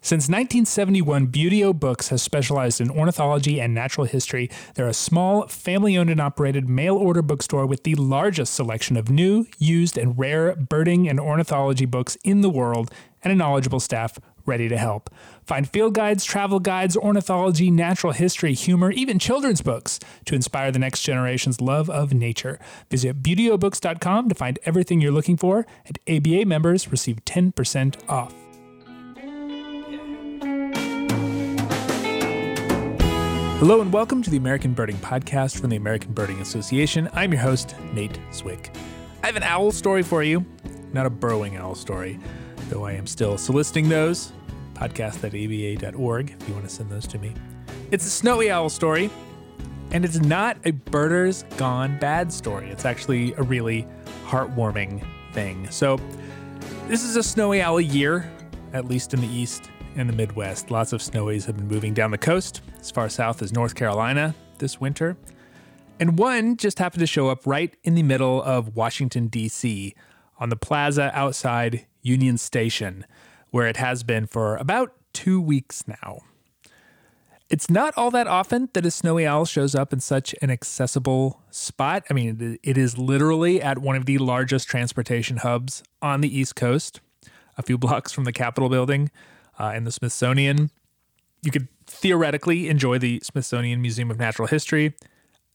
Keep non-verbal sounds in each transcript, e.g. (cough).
Since 1971, Buteo Books has specialized in ornithology and natural history. They're a small, family owned and operated mail order bookstore with the largest selection of new, used, and rare birding and ornithology books in the world, and a knowledgeable staff ready to help. Find field guides, travel guides, ornithology, natural history, humor, even children's books to inspire the next generation's love of nature. Visit buteobooks.com to find everything you're looking for, and ABA members receive 10% off. Hello and welcome to the American Birding Podcast from the American Birding Association. I'm your host, Nate Swick. I have an owl story for you, not a burrowing owl story, though I am still soliciting those. Podcast at aba.org if you want to send those to me. It's a snowy owl story, and it's not a birders gone bad story. It's actually a really heartwarming thing. So, this is a snowy owl year, at least in the east and the Midwest. Lots of snowies have been moving down the coast as far south as North Carolina this winter. And one just happened to show up right in the middle of Washington, D.C., on the plaza outside Union Station, where it has been for about two weeks now. It's not all that often that a snowy owl shows up in such an accessible spot. I mean, it is literally at one of the largest transportation hubs on the East Coast, a few (laughs) blocks from the Capitol building uh, in the Smithsonian. You could theoretically enjoy the Smithsonian Museum of Natural History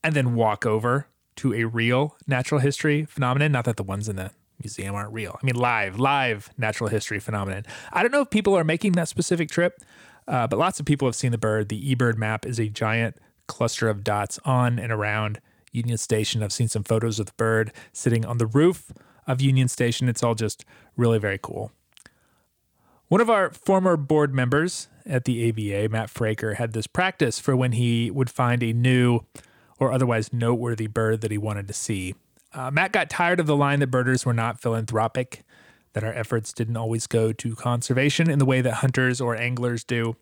and then walk over to a real natural history phenomenon. Not that the ones in the museum aren't real. I mean, live, live natural history phenomenon. I don't know if people are making that specific trip, uh, but lots of people have seen the bird. The eBird map is a giant cluster of dots on and around Union Station. I've seen some photos of the bird sitting on the roof of Union Station. It's all just really very cool. One of our former board members at the ABA, Matt Fraker, had this practice for when he would find a new or otherwise noteworthy bird that he wanted to see. Uh, Matt got tired of the line that birders were not philanthropic, that our efforts didn't always go to conservation in the way that hunters or anglers do.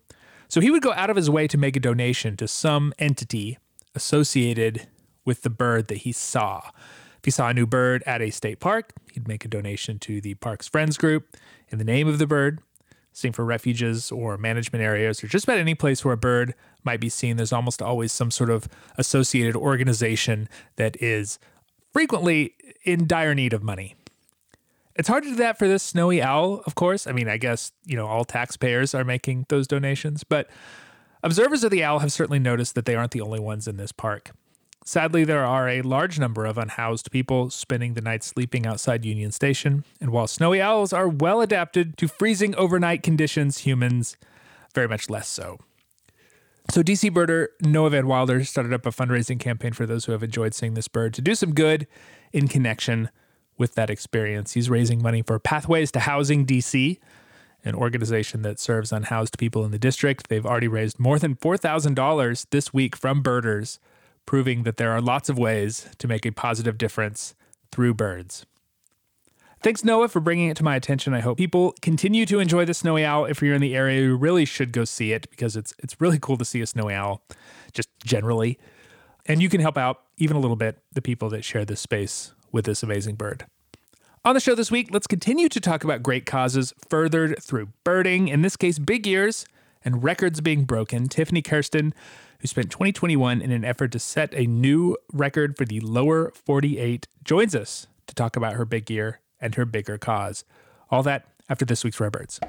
So he would go out of his way to make a donation to some entity associated with the bird that he saw. If he saw a new bird at a state park, he'd make a donation to the park's friends group in the name of the bird. Same for refuges or management areas or just about any place where a bird might be seen. There's almost always some sort of associated organization that is frequently in dire need of money. It's hard to do that for this snowy owl, of course. I mean, I guess, you know, all taxpayers are making those donations, but observers of the owl have certainly noticed that they aren't the only ones in this park. Sadly, there are a large number of unhoused people spending the night sleeping outside Union Station, and while snowy owls are well adapted to freezing overnight conditions, humans very much less so. So, DC birder Noah Van Wilder started up a fundraising campaign for those who have enjoyed seeing this bird to do some good in connection with that experience. He's raising money for Pathways to Housing DC, an organization that serves unhoused people in the district. They've already raised more than $4,000 this week from birders proving that there are lots of ways to make a positive difference through birds. Thanks, Noah, for bringing it to my attention. I hope people continue to enjoy the snowy owl. If you're in the area, you really should go see it because it's it's really cool to see a snowy owl, just generally. And you can help out even a little bit the people that share this space with this amazing bird. On the show this week, let's continue to talk about great causes furthered through birding, in this case, big years and records being broken. Tiffany Kersten who spent 2021 in an effort to set a new record for the lower 48, joins us to talk about her big year and her bigger cause. All that after this week's Rare Birds.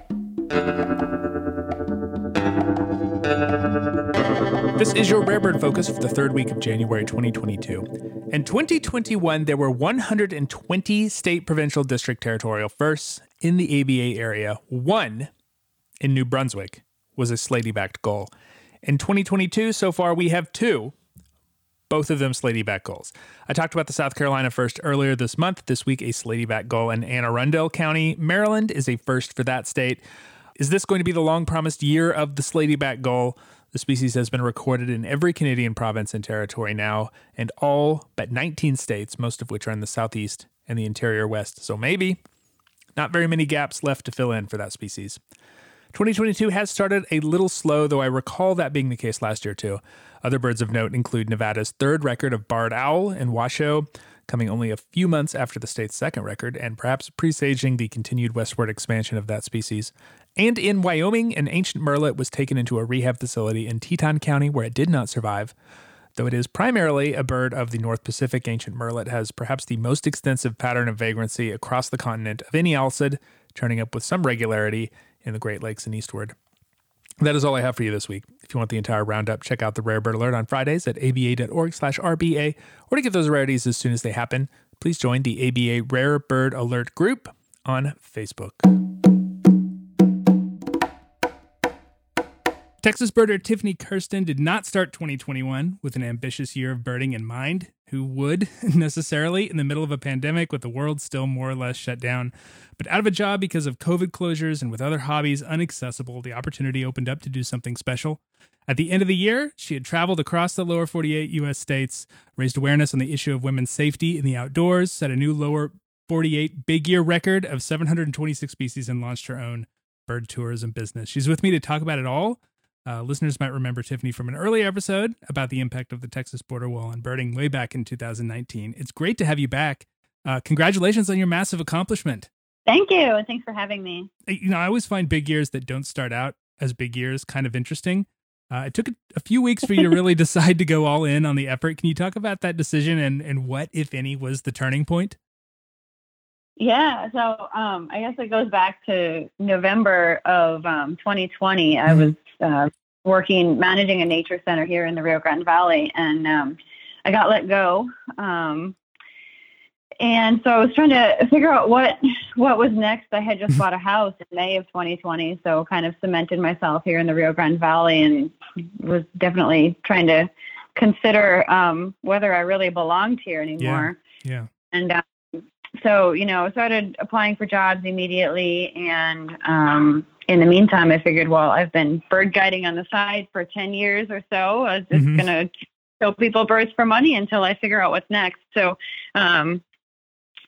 This is your Rare Bird Focus for the third week of January 2022. In 2021, there were 120 state, provincial, district, territorial firsts in the ABA area. One in New Brunswick was a Slaty backed gull. In 2022, so far, we have two, both of them Slatyback gulls. I talked about the South Carolina first earlier this month. This week, a Slatyback gull in Anne Arundel County, Maryland, is a first for that state. Is this going to be the long promised year of the Slatyback gull? The species has been recorded in every Canadian province and territory now, and all but 19 states, most of which are in the southeast and the interior west. So maybe not very many gaps left to fill in for that species. 2022 has started a little slow, though I recall that being the case last year too. Other birds of note include Nevada's third record of barred owl in Washoe, coming only a few months after the state's second record and perhaps presaging the continued westward expansion of that species. And in Wyoming, an ancient murrelet was taken into a rehab facility in Teton County where it did not survive. Though it is primarily a bird of the North Pacific, ancient murrelet has perhaps the most extensive pattern of vagrancy across the continent of any alcid, turning up with some regularity in the Great Lakes and eastward. That is all I have for you this week. If you want the entire roundup, check out the Rare Bird Alert on Fridays at aba.org slash RBA, or to get those rarities as soon as they happen, please join the ABA Rare Bird Alert group on Facebook. Texas birder Tiffany Kersten did not start 2021 with an ambitious year of birding in mind. Who would (laughs) necessarily in the middle of a pandemic with the world still more or less shut down? But out of a job because of COVID closures and with other hobbies inaccessible, the opportunity opened up to do something special. At the end of the year, she had traveled across the lower 48 U.S. states, raised awareness on the issue of women's safety in the outdoors, set a new lower 48 big year record of 726 species, and launched her own bird tourism business. She's with me to talk about it all. Uh, listeners might remember Tiffany from an earlier episode about the impact of the Texas border wall on birding way back in 2019. It's great to have you back. Uh, congratulations on your massive accomplishment. Thank you, and thanks for having me. You know, I always find big years that don't start out as big years kind of interesting. Uh, it took a, a few weeks for you to (laughs) really decide to go all in on the effort. Can you talk about that decision and, and what, if any, was the turning point? Yeah, so um, I guess it goes back to November of um, 2020. I mm-hmm. was uh, working, managing a nature center here in the Rio Grande Valley, and um, I got let go. Um, and so I was trying to figure out what what was next. I had just mm-hmm. bought a house in May of 2020, so kind of cemented myself here in the Rio Grande Valley, and was definitely trying to consider um, whether I really belonged here anymore. Yeah. yeah. And um, so you know, started applying for jobs immediately, and um, in the meantime, I figured, well, I've been bird guiding on the side for ten years or so. I was just mm-hmm. gonna show people birds for money until I figure out what's next. So um,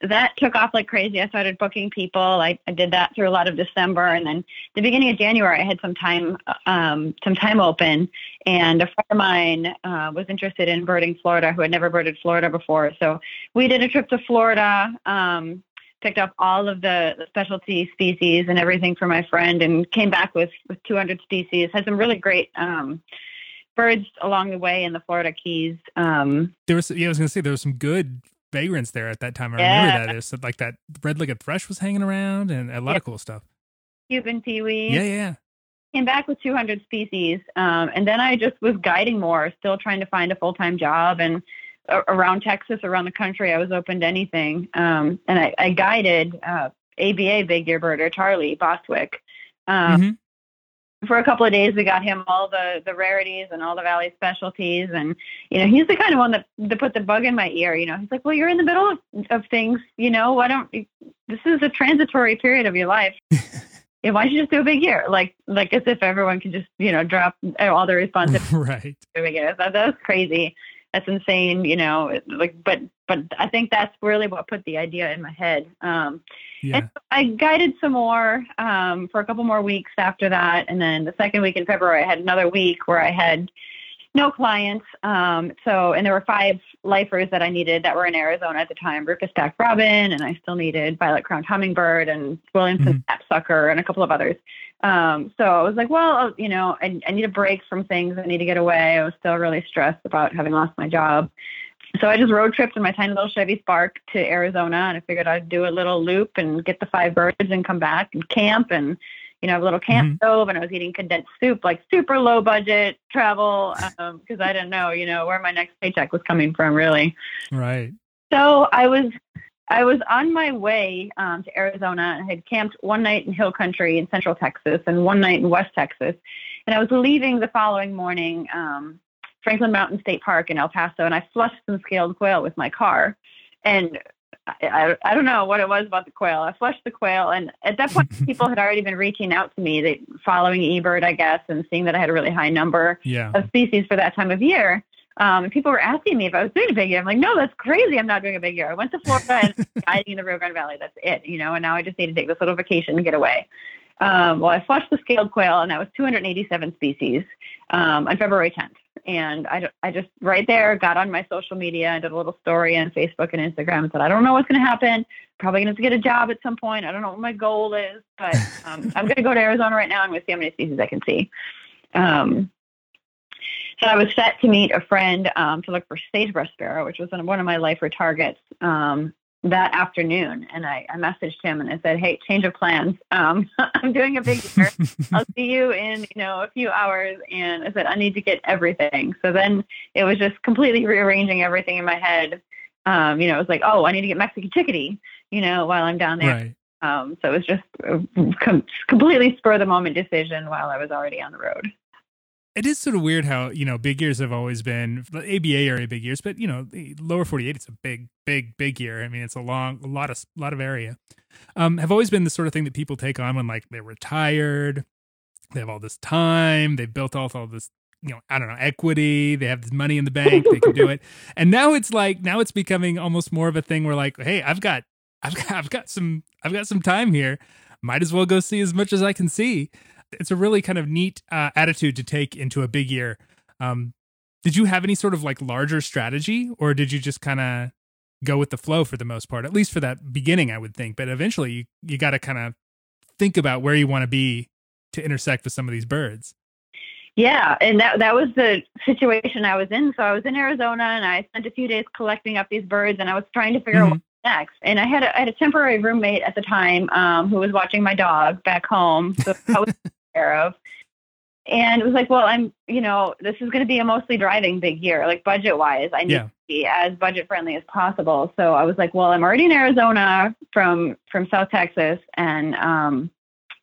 that took off like crazy. I started booking people. I, I did that through a lot of December, and then the beginning of January, I had some time, um, some time open, and a friend of mine uh, was interested in birding Florida, who had never birded Florida before. So we did a trip to Florida. Um, picked up all of the specialty species and everything for my friend, and came back with with 200 species. Had some really great. Um, birds along the way in the Florida Keys. Um, there was, yeah, I was going to say there was some good vagrants there at that time. I yeah. remember that. There's like that red-legged thrush was hanging around and a lot yeah. of cool stuff. Cuban pewee. Yeah, yeah. Came back with 200 species, um, and then I just was guiding more, still trying to find a full-time job. And around Texas, around the country, I was open to anything. Um, and I, I guided uh, ABA big year birder Charlie Bostwick. Um, mm-hmm for a couple of days we got him all the the rarities and all the valley specialties. And you know he's the kind of one that that put the bug in my ear you know. He's like well you're in the middle of, of things you know. Why don't this is a transitory period of your life. (laughs) Yeah, why don't you just do a big year? Like like as if everyone can just you know drop all the responsibilities (laughs) right. that, that was crazy that's insane you know like but but i think that's really what put the idea in my head um yeah. And I guided some more um, for a couple more weeks after that. And then the second week in February, I had another week where I had no clients. Um, so, and there were five lifers that I needed that were in Arizona at the time Rufous back robin, and I still needed violet crowned hummingbird and Williamson mm-hmm. sapsucker and a couple of others. Um, so I was like, well, you know, I, I need a break from things. I need to get away. I was still really stressed about having lost my job. So I just road tripped in my tiny little Chevy Spark to Arizona, and I figured I'd do a little loop and get the five birds and come back and camp and you know have a little camp mm-hmm. stove. And I was eating condensed soup, like super low budget travel, because um, I didn't know you know where my next paycheck was coming from, really. Right. So I was I was on my way um, to Arizona. I had camped one night in Hill Country in Central Texas and one night in West Texas, and I was leaving the following morning. Um, Franklin Mountain State Park in El Paso, and I flushed some scaled quail with my car. And I, I, I don't know what it was about the quail. I flushed the quail, and at that point, (laughs) people had already been reaching out to me, they, following eBird, I guess, and seeing that I had a really high number yeah. of species for that time of year. Um, people were asking me if I was doing a big year. I'm like, no, that's crazy. I'm not doing a big year. I went to Florida and (laughs) guiding in the Rio Grande Valley. That's it, you know. And now I just need to take this little vacation and get away. Um, well, I flushed the scaled quail, and that was 287 species um, on February 10th. And I, I just right there got on my social media and did a little story on Facebook and Instagram and said, I don't know what's going to happen. Probably going to get a job at some point. I don't know what my goal is, but um, I'm going to go to Arizona right now. Going to see how many species I can see. Um, so I was set to meet a friend um, to look for sagebrush sparrow, which was one of my lifer targets. Um, that afternoon and I, I messaged him and I said, Hey, change of plans. Um, (laughs) I'm doing a big (laughs) year. I'll see you in, you know, a few hours. And I said, I need to get everything. So then it was just completely rearranging everything in my head. Um, you know, it was like, oh, I need to get Mexican chickadee, you know, while I'm down there. Right. Um, so it was just a com- completely spur of the moment decision while I was already on the road it is sort of weird how you know big years have always been ABA area big years, but you know lower forty eight it's a big, big, big year. I mean, it's a long, a lot of, lot of area. Um, have always been the sort of thing that people take on when like they're retired, they have all this time, they've built all all this, you know, I don't know, equity, they have this money in the bank, they can do it, (laughs) and now it's like now it's becoming almost more of a thing where like, hey, I've got, I've got, I've got some, I've got some time here, might as well go see as much as I can see it's a really kind of neat uh, attitude to take into a big year. Um, did you have any sort of like larger strategy, or did you just kind of go with the flow for the most part? At least for that beginning, I would think. But eventually, you you got to kind of think about where you want to be to intersect with some of these birds. Yeah, and that that was the situation I was in. So I was in Arizona, and I spent a few days collecting up these birds, and I was trying to figure mm-hmm. out next. And I had a, I had a temporary roommate at the time um, who was watching my dog back home. So I was care of. And it was like, well, I'm, you know, this is going to be a mostly driving big year, like budget wise. I need yeah. to be as budget friendly as possible. So I was like, well, I'm already in Arizona from from South Texas, and um,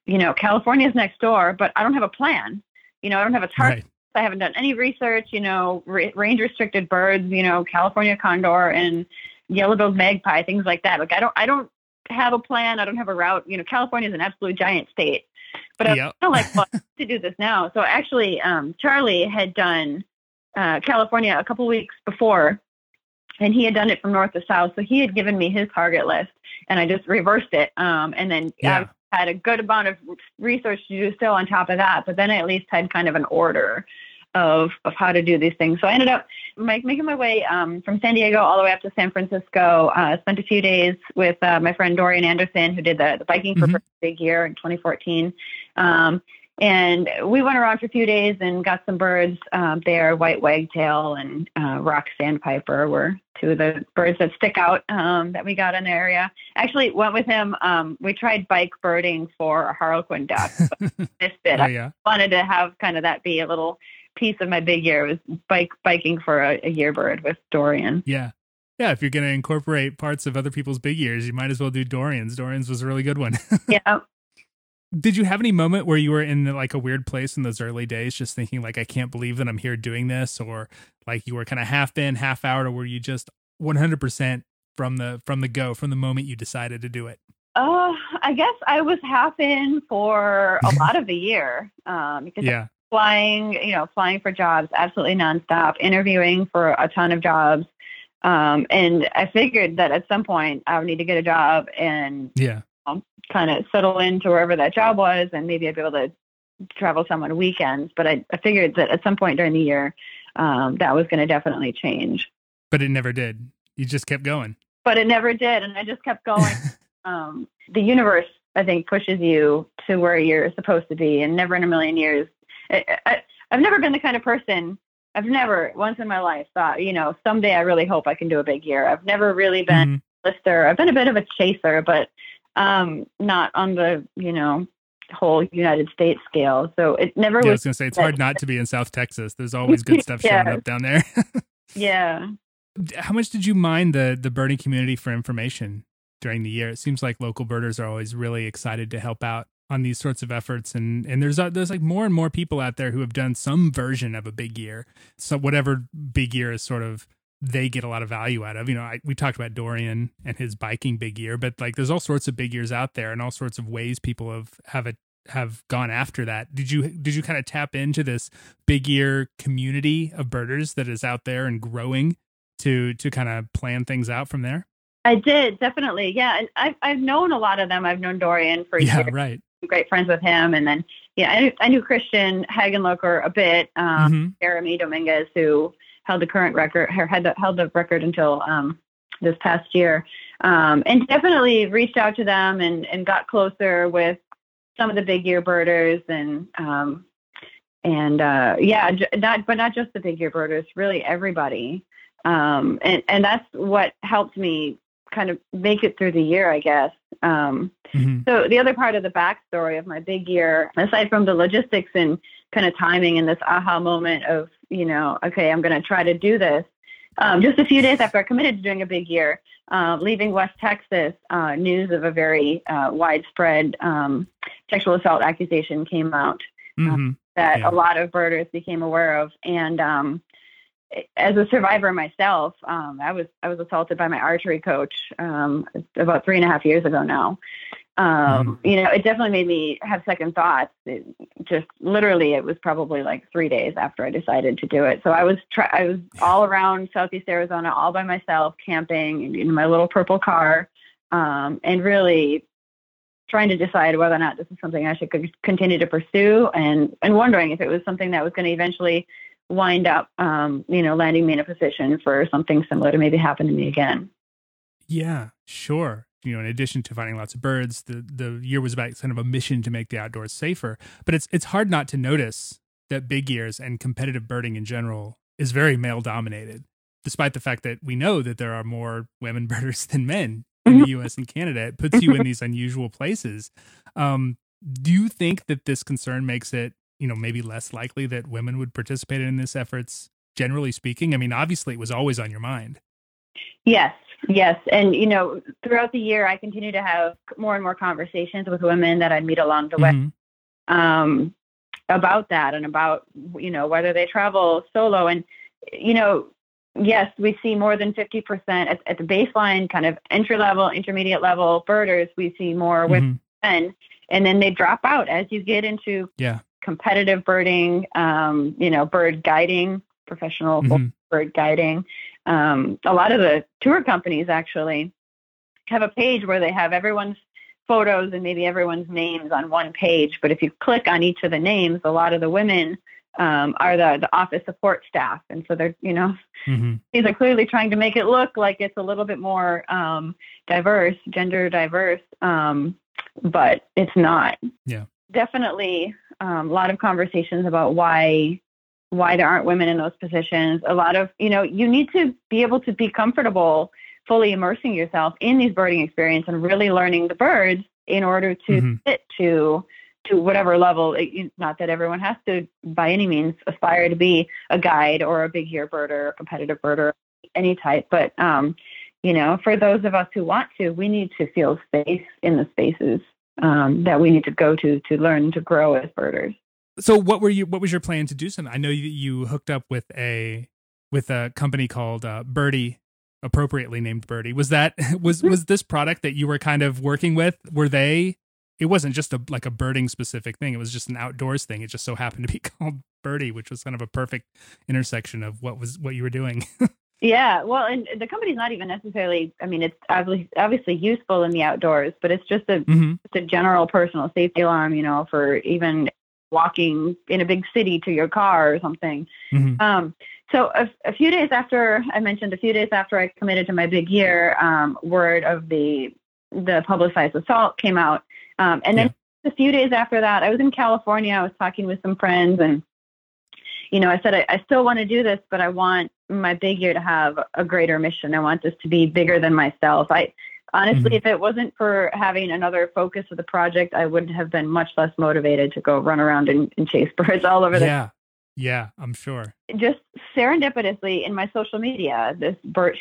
you know, California's next door, but I don't have a plan. You know, I don't have a target. Right. I haven't done any research. You know, r- range restricted birds. You know, California condor and yellow-billed magpie, things like that. Like I don't, I don't have a plan. I don't have a route. You know, California is an absolute giant state. But I yep. feel like well, (laughs) to do this now. So actually, um, Charlie had done uh, California a couple weeks before, and he had done it from north to south. So he had given me his target list, and I just reversed it. Um, and then yeah. I had a good amount of research to do still on top of that. But then I at least had kind of an order of of how to do these things. So I ended up make, making my way um, from San Diego all the way up to San Francisco. Uh, spent a few days with uh, my friend Dorian Anderson, who did the, the biking for mm-hmm. Big Year in 2014. Um, and we went around for a few days and got some birds um, there. White wagtail and uh, rock sandpiper were two of the birds that stick out um, that we got in the area. Actually, went with him. Um, we tried bike birding for a harlequin duck. (laughs) missed it. Oh, yeah. I wanted to have kind of that be a little piece of my big year was bike biking for a, a year bird with Dorian. Yeah. Yeah, if you're going to incorporate parts of other people's big years, you might as well do Dorian's. Dorian's was a really good one. (laughs) yeah. Did you have any moment where you were in like a weird place in those early days, just thinking like, I can't believe that I'm here doing this, or like you were kind of half in, half out, or were you just 100% from the from the go, from the moment you decided to do it? Uh, I guess I was half in for a (laughs) lot of the year um, because yeah flying, you know, flying for jobs absolutely nonstop, interviewing for a ton of jobs. Um, and I figured that at some point I would need to get a job and yeah, um, kind of settle into wherever that job was, and maybe I'd be able to travel some on weekends. But I, I figured that at some point during the year, um, that was going to definitely change. But it never did. You just kept going. But it never did, and I just kept going. (laughs) um, the universe, I think, pushes you to where you're supposed to be, and never in a million years I, I've never been the kind of person. I've never once in my life thought, you know, someday I really hope I can do a big year. I've never really been mm-hmm. a lister. I've been a bit of a chaser, but um, not on the, you know, whole United States scale. So it never yeah, was. I was going to say, it's hard not to be in South Texas. There's (laughs) always good stuff yeah. showing up down there. (laughs) yeah. How much did you mind the the birding community for information during the year? It seems like local birders are always really excited to help out on these sorts of efforts and and there's uh, there's like more and more people out there who have done some version of a big year so whatever big year is sort of they get a lot of value out of you know I, we talked about dorian and his biking big year but like there's all sorts of big years out there and all sorts of ways people have have it have gone after that did you did you kind of tap into this big year community of birders that is out there and growing to to kind of plan things out from there I did definitely, yeah. And I've I've known a lot of them. I've known Dorian for yeah, years. right great friends with him. And then yeah, I knew, I knew Christian Hagenlocher a bit, um, mm-hmm. Jeremy Dominguez, who held the current record, her had the, held the record until um, this past year, um, and definitely reached out to them and, and got closer with some of the big year birders and um, and uh, yeah, not but not just the big year birders, really everybody. Um, and and that's what helped me kind of make it through the year, I guess. Um, mm-hmm. So the other part of the backstory of my big year, aside from the logistics and kind of timing and this aha moment of, you know, okay, I'm going to try to do this. Um, just a few days after I committed to doing a big year, uh, leaving West Texas, uh, news of a very uh, widespread um, sexual assault accusation came out uh, mm-hmm. that yeah. a lot of birders became aware of. And um, as a survivor myself, um, I was I was assaulted by my archery coach um, about three and a half years ago now. Um, mm-hmm. You know, it definitely made me have second thoughts. It just literally, it was probably like three days after I decided to do it. So I was try- I was all around Southeast Arizona, all by myself, camping in my little purple car, um, and really trying to decide whether or not this is something I should continue to pursue, and and wondering if it was something that was going to eventually wind up, um, you know, landing me in a position for something similar to maybe happen to me again. Yeah, sure. You know, in addition to finding lots of birds, the the year was about kind of a mission to make the outdoors safer. But it's it's hard not to notice that big years and competitive birding in general is very male dominated, despite the fact that we know that there are more women (laughs) birders than men in the U.S. and Canada. It puts you in (laughs) these unusual places. Um, do you think that this concern makes it you know maybe less likely that women would participate in this efforts generally speaking. I mean obviously it was always on your mind. Yes yes. And you know throughout the year i continue to have more and more conversations with women that i meet along the way mm-hmm. um, about that and about you know whether they travel solo. And you know yes we see more than 50% at, at the baseline kind of entry level intermediate level birders. We see more mm-hmm. women and then they drop out as you get into yeah competitive birding, um, you know, bird guiding, professional mm-hmm. bird guiding. Um, a lot of the tour companies actually have a page where they have everyone's photos and maybe everyone's names on one page. But if you click on each of the names, a lot of the women um, are the, the office support staff. And so they're, you know, mm-hmm. these are clearly trying to make it look like it's a little bit more um, diverse, gender diverse, um, but it's not. Yeah. Definitely um, a lot of conversations about why why there aren't women in those positions. A lot of you know you need to be able to be comfortable fully immersing yourself in these birding experience and really learning the birds in order to mm-hmm. fit to to whatever level. It, not that everyone has to by any means aspire to be a guide or a big year birder, a competitive birder, any type, but um, you know, for those of us who want to, we need to feel safe in the spaces um, that we need to go to to learn to grow as birders. So, what were you? What was your plan to do? Something I know you, you hooked up with a with a company called uh, Birdie, appropriately named Birdie. Was that (laughs) was mm-hmm. was this product that you were kind of working with? Were they? It wasn't just a like a birding specific thing. It was just an outdoors thing. It just so happened to be (laughs) called Birdie, which was kind of a perfect intersection of what was what you were doing. (laughs) Yeah, well, and the company's not even necessarily. I mean, it's obviously obviously useful in the outdoors, but it's just a mm-hmm. it's a general personal safety alarm. You know, for even walking in a big city to your car or something. Mm-hmm. Um, so a, a, few days after I mentioned, a few days after I committed to my big year, um, word of the the publicized assault came out, um, and then yeah. a few days after that, I was in California. I was talking with some friends and you know, I said, I, I still want to do this, but I want my big year to have a greater mission. I want this to be bigger than myself. I honestly, mm-hmm. if it wasn't for having another focus of the project, I would have been much less motivated to go run around and, and chase (laughs) birds all over the yeah. Yeah, I'm sure. Just serendipitously in my social media, this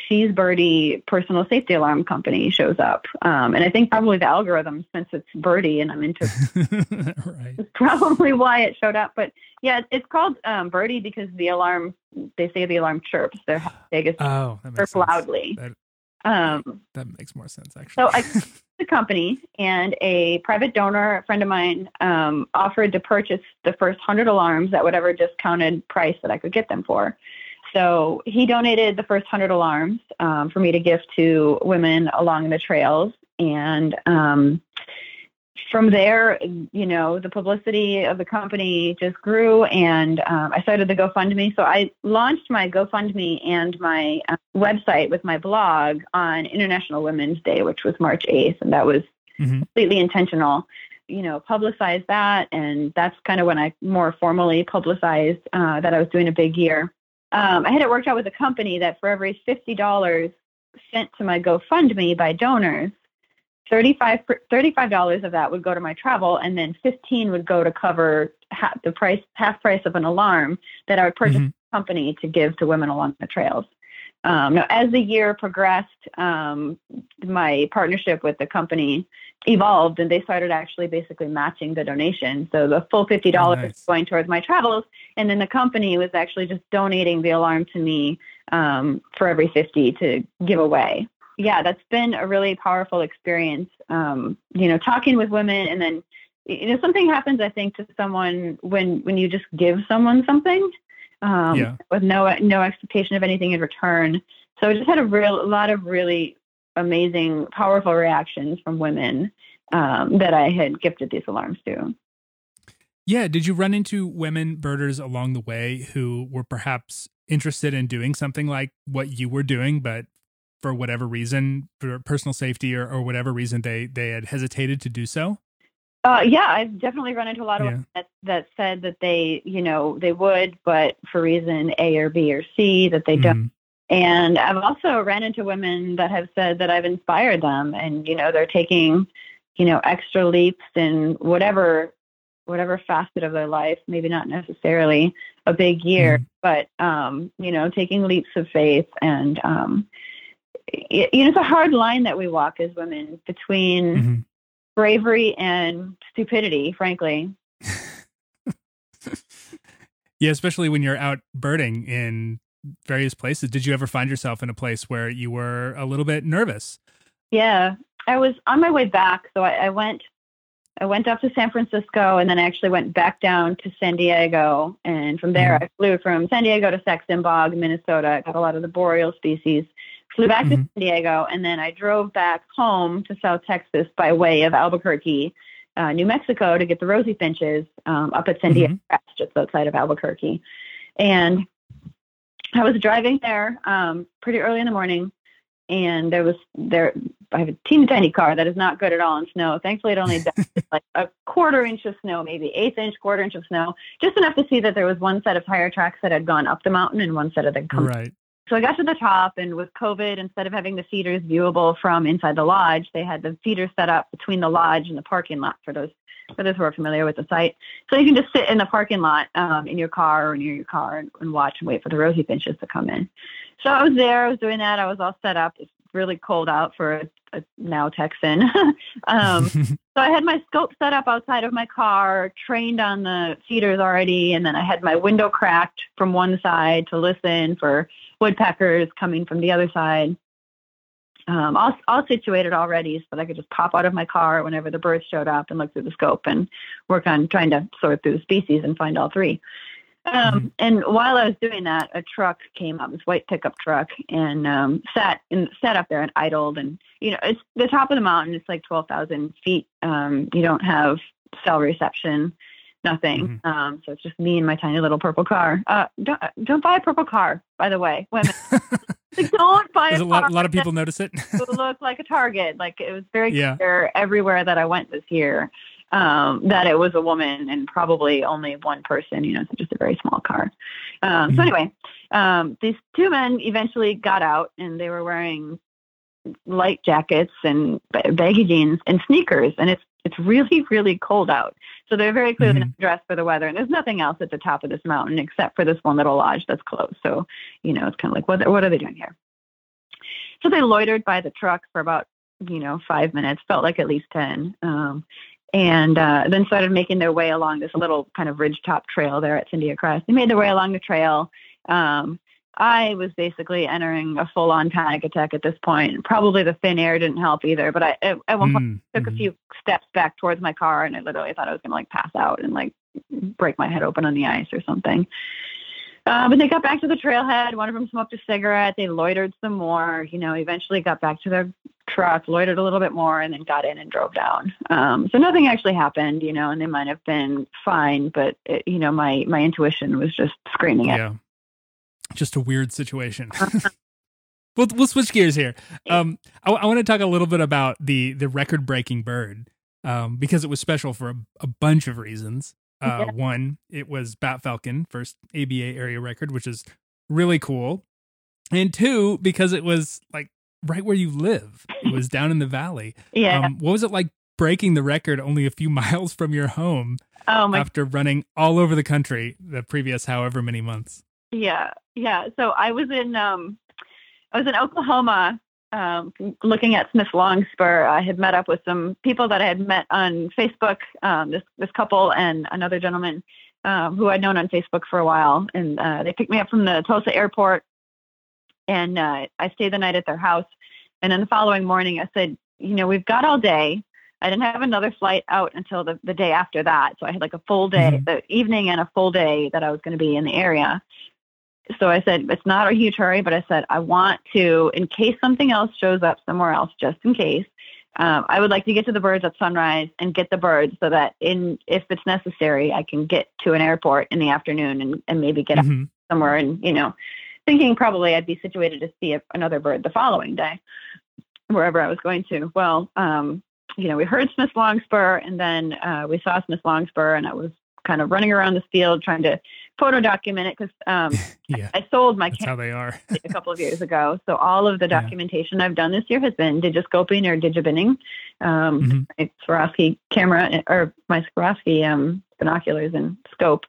she's Birdie personal safety alarm company shows up, um, and I think probably the algorithm, since it's Birdie and I'm into, (laughs) right, is probably why it showed up. But yeah, it's called um, Birdie because the alarm, they say the alarm chirps. They're (sighs) biggest oh, chirp loudly. That, um, that makes more sense, actually. So I (laughs) the company, and a private donor, a friend of mine, um, offered to purchase the first hundred alarms at whatever discounted price that I could get them for. So he donated the first hundred alarms um, for me to give to women along the trails, and um, from there, you know, the publicity of the company just grew, and um, I started the GoFundMe. So I launched my GoFundMe and my uh, website with my blog on International Women's Day, which was March 8th, and that was mm-hmm. completely intentional. You know, publicized that, and that's kind of when I more formally publicized uh, that I was doing a big year. Um, I had it worked out with a company that for every fifty dollars sent to my GoFundMe by donors, 35 $35 of that would go to my travel and then 15 would go to cover half the price half price of an alarm that I would purchase mm-hmm. company to give to women along the trails. Um, now, as the year progressed, um, my partnership with the company evolved, and they started actually basically matching the donation. So the full fifty dollars oh, nice. going towards my travels, and then the company was actually just donating the alarm to me um, for every fifty to give away yeah, that's been a really powerful experience. Um, you know, talking with women and then you know something happens I think to someone when when you just give someone something um, yeah. with no no expectation of anything in return. So I just had a real a lot of really amazing, powerful reactions from women um, that I had gifted these alarms to. Yeah, did you run into women birders along the way who were perhaps interested in doing something like what you were doing, but for whatever reason, for personal safety or, or whatever reason, they they had hesitated to do so? Uh, yeah, I've definitely run into a lot of yeah. women that, that said that they, you know, they would, but for reason A or B or C that they mm-hmm. don't. And I've also ran into women that have said that I've inspired them, and you know, they're taking, you know, extra leaps in whatever whatever facet of their life, maybe not necessarily a big year, mm-hmm. but um, you know, taking leaps of faith and um, you know, it's a hard line that we walk as women between mm-hmm. bravery and stupidity, frankly. (laughs) yeah, especially when you're out birding in various places. Did you ever find yourself in a place where you were a little bit nervous? Yeah, I was on my way back, so I, I went. I went up to San Francisco and then I actually went back down to San Diego. And from there, mm-hmm. I flew from San Diego to Sax-Zim Bog, Minnesota. Got a lot of the boreal species flew back mm-hmm. to San Diego, and then I drove back home to South Texas by way of Albuquerque, uh, New Mexico, to get the rosy finches um, up at Sandia mm-hmm. Just outside of Albuquerque. And I was driving there um, pretty early in the morning, and there was there. I have a teeny tiny car that is not good at all in snow. Thankfully, it only (laughs) like a quarter inch of snow, maybe eighth inch, quarter inch of snow, just enough to see that there was one set of tire tracks that had gone up the mountain and one set of them come right. So I got to the top, and with COVID, instead of having the feeders viewable from inside the lodge, they had the feeders set up between the lodge and the parking lot for those for those who are familiar with the site. So you can just sit in the parking lot um, in your car or near your car and, and, watch and wait for the rosy finches to come in. So I was there, I was doing that, I was all set up. It's really cold out for a now Texan. (laughs) um, (laughs) so I had my scope set up outside of my car, trained on the feeders already, and then I had my window cracked from one side to listen for woodpeckers coming from the other side. Um, all, all situated already so that I could just pop out of my car whenever the birds showed up and look through the scope and work on trying to sort through the species and find all three. Um, mm-hmm. And while I was doing that, a truck came up, this white pickup truck, and um, sat in, sat up there and idled. And you know, it's the top of the mountain. It's like twelve thousand feet. Um, you don't have cell reception nothing. Mm-hmm. Um, so it's just me and my tiny little purple car. Uh, don't don't buy a purple car, by the way, women. (laughs) like, don't buy a, a lot, a lot of people notice it. it look like a target. Like it was very (laughs) yeah. clear everywhere that I went this year um, that it was a woman and probably only one person. You know, so just a very small car. Um, mm-hmm. So anyway, um, these two men eventually got out, and they were wearing light jackets and baggy jeans and sneakers, and it's it's really (laughs) really cold out. So they're very clearly mm-hmm. dressed for the weather, and there's nothing else at the top of this mountain except for this one little lodge that's closed. So you know, it's kind of like what what are they doing here? So they loitered by the truck for about you know five minutes, felt like at least ten. Um, and uh, then started making their way along this little kind of ridge top trail there at Sandia Crest. They made their way along the trail. Um, I was basically entering a full on panic attack at this point. Probably the thin air didn't help either, but I at, at one point mm-hmm. took a mm-hmm. few steps back towards my car and I literally thought I was going to like pass out and like break my head open on the ice or something. Uh, but they got back to the trailhead. One of them smoked a cigarette. They loitered some more. You know, eventually got back to their truck, loitered a little bit more, and then got in and drove down. Um, so nothing actually happened, you know, and they might have been fine, but it, you know, my my intuition was just screaming it. Yeah, just a weird situation. (laughs) (laughs) we'll we'll switch gears here. Um, I, I want to talk a little bit about the the record breaking bird, um, because it was special for a, a bunch of reasons. Uh, yeah. One, it was Bat Falcon, first ABA area record, which is really cool. And two, because it was like right where you live. It was down in the valley. Yeah. Um, what was it like breaking the record only a few (laughs) miles from your home oh, my- after running all over the country the previous however many months? Yeah. Yeah. So I was in um I was in Oklahoma um, looking at Smith Longspur, I had met up with some people that I had met on Facebook. Um, this this couple and another gentleman um, who I'd known on Facebook for a while, and uh, they picked me up from the Tulsa airport, and uh, I stayed the night at their house. And then the following morning, I said, you know, we've got all day. I didn't have another flight out until the, the day after that. So I had like a full day, mm-hmm. the evening and a full day that I was going to be in the area so I said, it's not a huge hurry, but I said, I want to, in case something else shows up somewhere else, just in case, um, I would like to get to the birds at sunrise and get the birds so that in, if it's necessary, I can get to an airport in the afternoon and, and maybe get mm-hmm. somewhere and, you know, thinking probably I'd be situated to see another bird the following day, wherever I was going to. Well, um, you know, we heard Smith Longspur and then uh, we saw Smith Longspur and I was kind of running around this field trying to photo document it because um, (laughs) yeah, I, I, sold my that's how they are (laughs) a couple of years ago. So all of the documentation yeah. I've done this year has been digiscoping or digibinning. Um, mm-hmm. My Swarovski camera or my Swarovski um, binoculars and scope.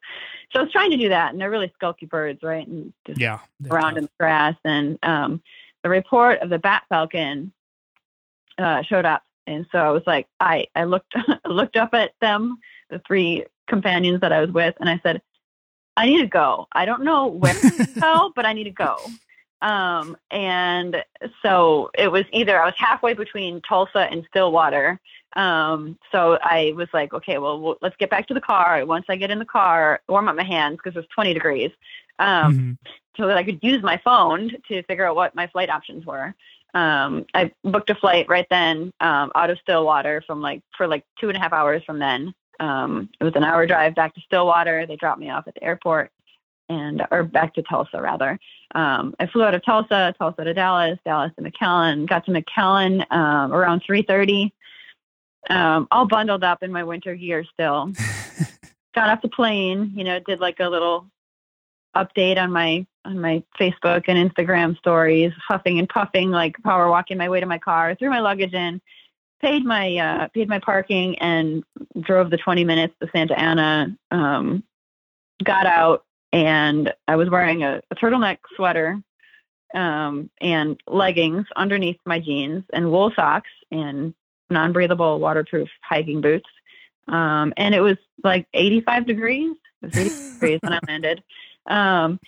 So I was trying to do that, and they're really skulky birds, right? And just yeah, around tough. in the grass. And um, the report of the bat falcon uh, showed up, and so I was like, I I looked (laughs) looked up at them, the three companions that I was with, and I said, I need to go. I don't know (laughs) where to go, but I need to go. Um, and so it was either I was halfway between Tulsa and Stillwater. Um, so I was like, okay, well, well, let's get back to the car. Once I get in the car, warm up my hands because it's 20 degrees, um, mm-hmm. so that I could use my phone to figure out what my flight options were. Um, I booked a flight right then um, out of Stillwater from like for like two and a half hours from then um, it was an hour drive back to Stillwater. They dropped me off at the airport and or back to Tulsa rather. Um, I flew out of Tulsa, Tulsa to Dallas, Dallas to McAllen. Got to McAllen um, around 3:30. Um, all bundled up in my winter gear still. (laughs) got off the plane, you know, did like a little update on my on my Facebook and Instagram stories, huffing and puffing, like power walking my way to my car, threw my luggage in, paid my uh, paid my parking and drove the 20 minutes to Santa Ana. Um, got out and I was wearing a, a turtleneck sweater um, and leggings underneath my jeans and wool socks and non-breathable waterproof hiking boots. Um, and it was like 85 degrees. It was 80 degrees when I landed. Um,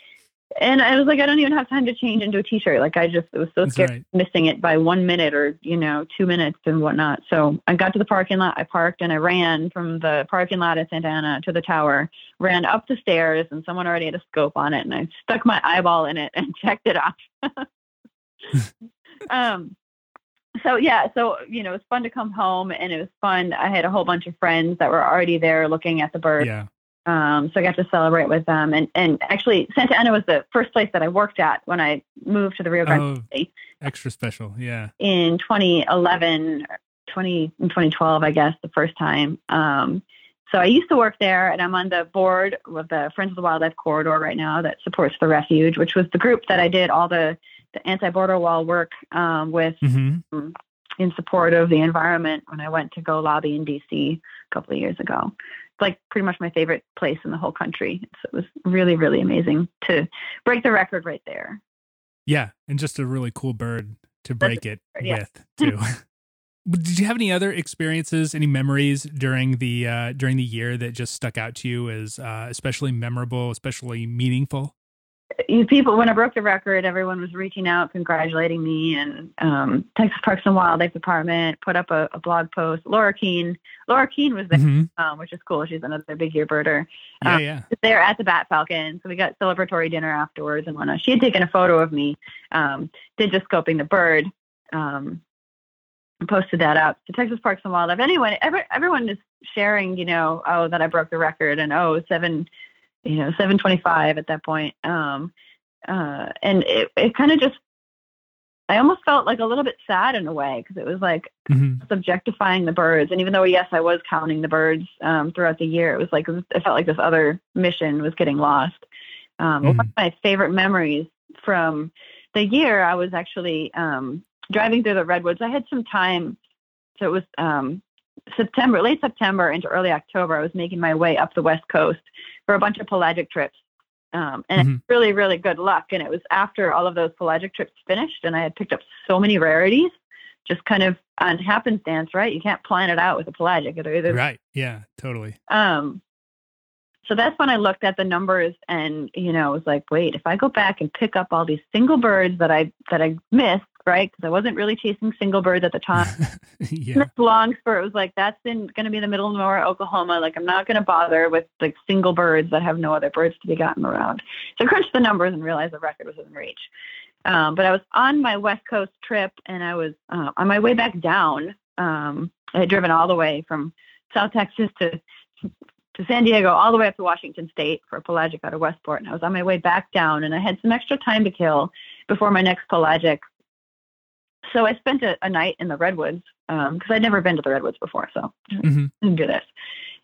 and I was like, I don't even have time to change into a t-shirt. Like I just was so scared right. missing it by one minute or you know two minutes and whatnot. So I got to the parking lot. I parked and I ran from the parking lot at Santa Ana to the tower. Ran up the stairs and someone already had a scope on it, and I stuck my eyeball in it and (laughs) checked it off. (laughs) um. So yeah, so you know, it was fun to come home, and it was fun. I had a whole bunch of friends that were already there looking at the birds. Yeah. Um, so I got to celebrate with them. And, and actually, Santa Ana was the first place that I worked at when I moved to the Rio Grande oh, Extra special, yeah. In 2011, 20, in 2012, I guess, the first time. Um, so I used to work there, and I'm on the board with the Friends of the Wildlife Corridor right now that supports the refuge, which was the group that I did all the, the anti-border wall work um, with mm-hmm. In support of the environment when I went to go lobby in D.C. a couple of years ago like pretty much my favorite place in the whole country. So it was really, really amazing to break the record right there. Yeah, and just a really cool bird to break it yeah. with too. (laughs) Did you have any other experiences, any memories during the uh, during the year that just stuck out to you as uh, especially memorable, especially meaningful? People when I broke the record, everyone was reaching out, congratulating me, and um, Texas Parks and Wildlife Department put up a, a, blog post. Laura Keene, Laura Keene was there, mm-hmm. um, which is cool. She's another big year birder. Yeah, um, yeah. There at the Bat Falcon, so we got celebratory dinner afterwards and whatnot. She had taken a photo of me, um, digiscoping the bird. Um, posted that up to Texas Parks and Wildlife. Anyone, every, everyone is sharing, you know, oh, that I broke the record and oh, seven, you know, 725 at that point. Um, uh, and it, it kind of just, I almost felt like a little bit sad in a way because it was like mm-hmm. subjectifying the birds. And even though, yes, I was counting the birds um, throughout the year, it was like, it felt like this other mission was getting lost. Um, mm-hmm. One of my favorite memories from the year, I was actually um, driving through the redwoods. I had some time, so it was um, September, late September into early October. I was making my way up the west coast for a bunch of pelagic trips. Um, and mm-hmm. really, really good luck. And it was after all of those pelagic trips finished, and I had picked up so many rarities, just kind of on happenstance, right? You can't plan it out with a pelagic. Either, right. Yeah, totally. Um, so that's when I looked at the numbers and, you know, I was like, wait, if I go back and pick up all these single birds that I that I missed, right? Because I wasn't really chasing single birds at the time. (laughs) yeah. Long spur, it was like that's in going to be the middle of nowhere, Oklahoma. Like I'm not going to bother with like single birds that have no other birds to be gotten around. So I crunched the numbers and realized the record was within reach. Um, but I was on my West Coast trip and I was uh, on my way back down. Um, I had driven all the way from South Texas to to San Diego, all the way up to Washington State for a pelagic out of Westport. And I was on my way back down, and I had some extra time to kill before my next pelagic. So I spent a, a night in the redwoods because um, I'd never been to the redwoods before, so mm-hmm. I didn't do this.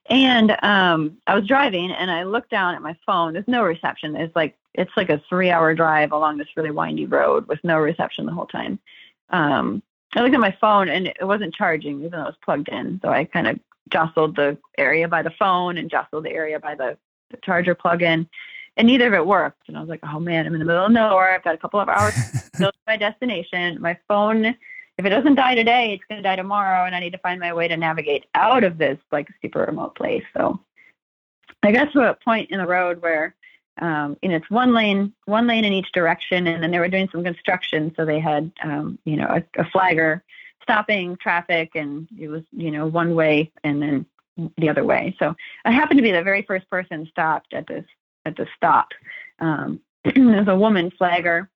And um, I was driving, and I looked down at my phone. There's no reception. It's like it's like a three-hour drive along this really windy road with no reception the whole time. Um, I looked at my phone, and it wasn't charging, even though it was plugged in. So I kind of jostled the area by the phone and jostled the area by the, the charger plug-in, and neither of it worked. And I was like, oh man, I'm in the middle of nowhere. I've got a couple of hours to (laughs) my destination. My phone, if it doesn't die today, it's going to die tomorrow, and I need to find my way to navigate out of this like super remote place. So I got to a point in the road where um, you know, it's one lane, one lane in each direction, and then they were doing some construction, so they had, um, you know, a, a flagger stopping traffic and it was, you know, one way and then the other way. So I happened to be the very first person stopped at this at the stop. Um, (clears throat) there's a woman flagger.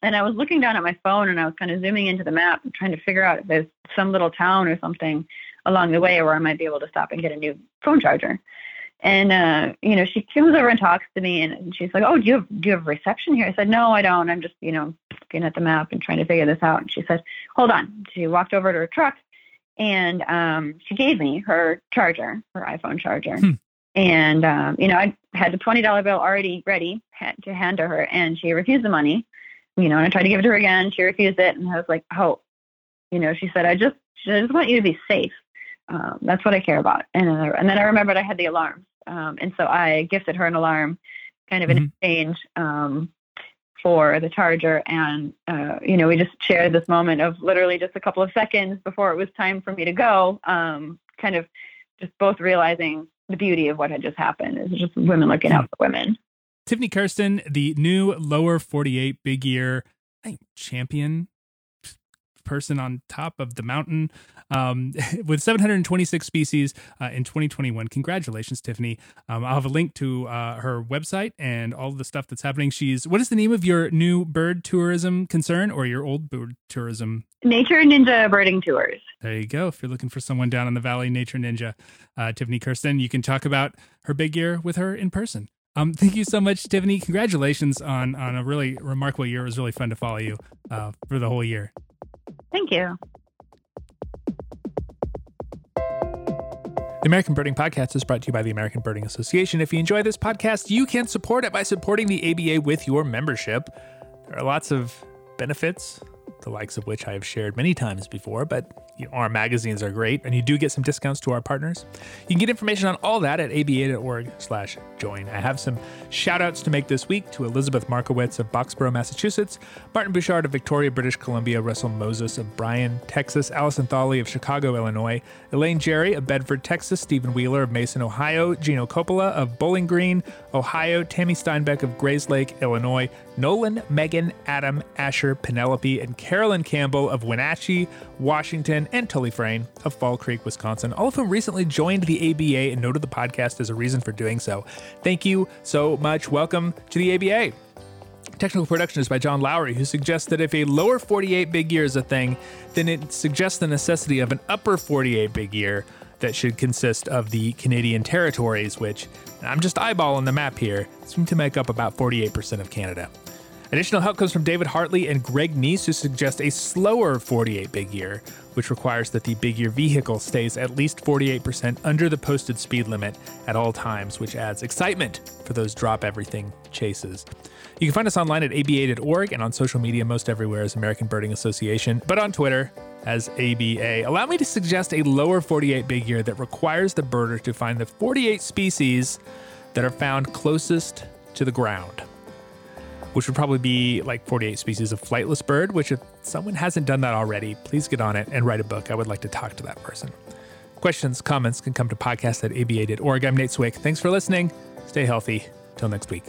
And I was looking down at my phone and I was kind of zooming into the map and trying to figure out if there's some little town or something along the way where I might be able to stop and get a new phone charger. And uh, you know, she comes over and talks to me, and she's like, "Oh, do you have do you have reception here?" I said, "No, I don't. I'm just you know looking at the map and trying to figure this out." And she said, "Hold on." She walked over to her truck, and um, she gave me her charger, her iPhone charger. Hmm. And um, you know, I had the twenty dollar bill already ready to hand to her, and she refused the money. You know, and I tried to give it to her again. She refused it, and I was like, "Oh," you know, she said, "I just, I just want you to be safe." Um, that's what I care about. And, uh, and then I remembered I had the alarm. Um, and so I gifted her an alarm kind of in mm-hmm. exchange um, for the charger. And, uh, you know, we just shared this moment of literally just a couple of seconds before it was time for me to go, um, kind of just both realizing the beauty of what had just happened. is just women looking out hmm. for women. Tiffany Kersten, the new lower 48 big year champion person on top of the mountain um, (laughs) with 726 species uh, in 2021. Congratulations, Tiffany. Um, I'll have a link to uh, her website and all the stuff that's happening. She's what is the name of your new bird tourism concern or your old bird tourism? Nature Ninja Birding Tours. There you go. If you're looking for someone down in the valley, Nature Ninja, uh, Tiffany Kersten, you can talk about her big year with her in person. Um, thank you so much, Tiffany. Congratulations on on a really remarkable year. It was really fun to follow you uh, for the whole year. Thank you. The American Birding Podcast is brought to you by the American Birding Association. If you enjoy this podcast, you can support it by supporting the ABA with your membership. There are lots of benefits, the likes of which I have shared many times before, but our magazines are great, and you do get some discounts to our partners. You can get information on all that at aba.org slash join. I have some shout outs to make this week to Elizabeth Markowitz of Boxborough, Massachusetts, Martin Bouchard of Victoria, British Columbia, Russell Moses of Bryan, Texas, Allison Thawley of Chicago, Illinois, Elaine Jerry of Bedford, Texas, Stephen Wheeler of Mason, Ohio, Gino Coppola of Bowling Green, Ohio, Tammy Steinbeck of Grayslake, Illinois, Nolan, Megan, Adam, Asher, Penelope, and Carolyn Campbell of Wenatchee, Washington, and Tully Frayne of Fall Creek, Wisconsin, all of whom recently joined the ABA and noted the podcast as a reason for doing so. Thank you so much. Welcome to the ABA. Technical production is by John Lowry, who suggests that if a lower 48 big year is a thing, then it suggests the necessity of an upper 48 big year that should consist of the Canadian territories, which I'm just eyeballing the map here, seem to make up about 48% of Canada. Additional help comes from David Hartley and Greg Neise, who suggest a slower 48 big year, which requires that the big year vehicle stays at least 48% under the posted speed limit at all times, which adds excitement for those drop everything chases. You can find us online at aba.org and on social media most everywhere as American Birding Association, but on Twitter as ABA. Allow me to suggest a lower 48 big year that requires the birder to find the 48 species that are found closest to the ground which would probably be like 48 Species of Flightless Bird, which if someone hasn't done that already, please get on it and write a book. I would like to talk to that person. Questions, comments can come to podcast at aba.org. I'm Nate Swick. Thanks for listening. Stay healthy. Till next week.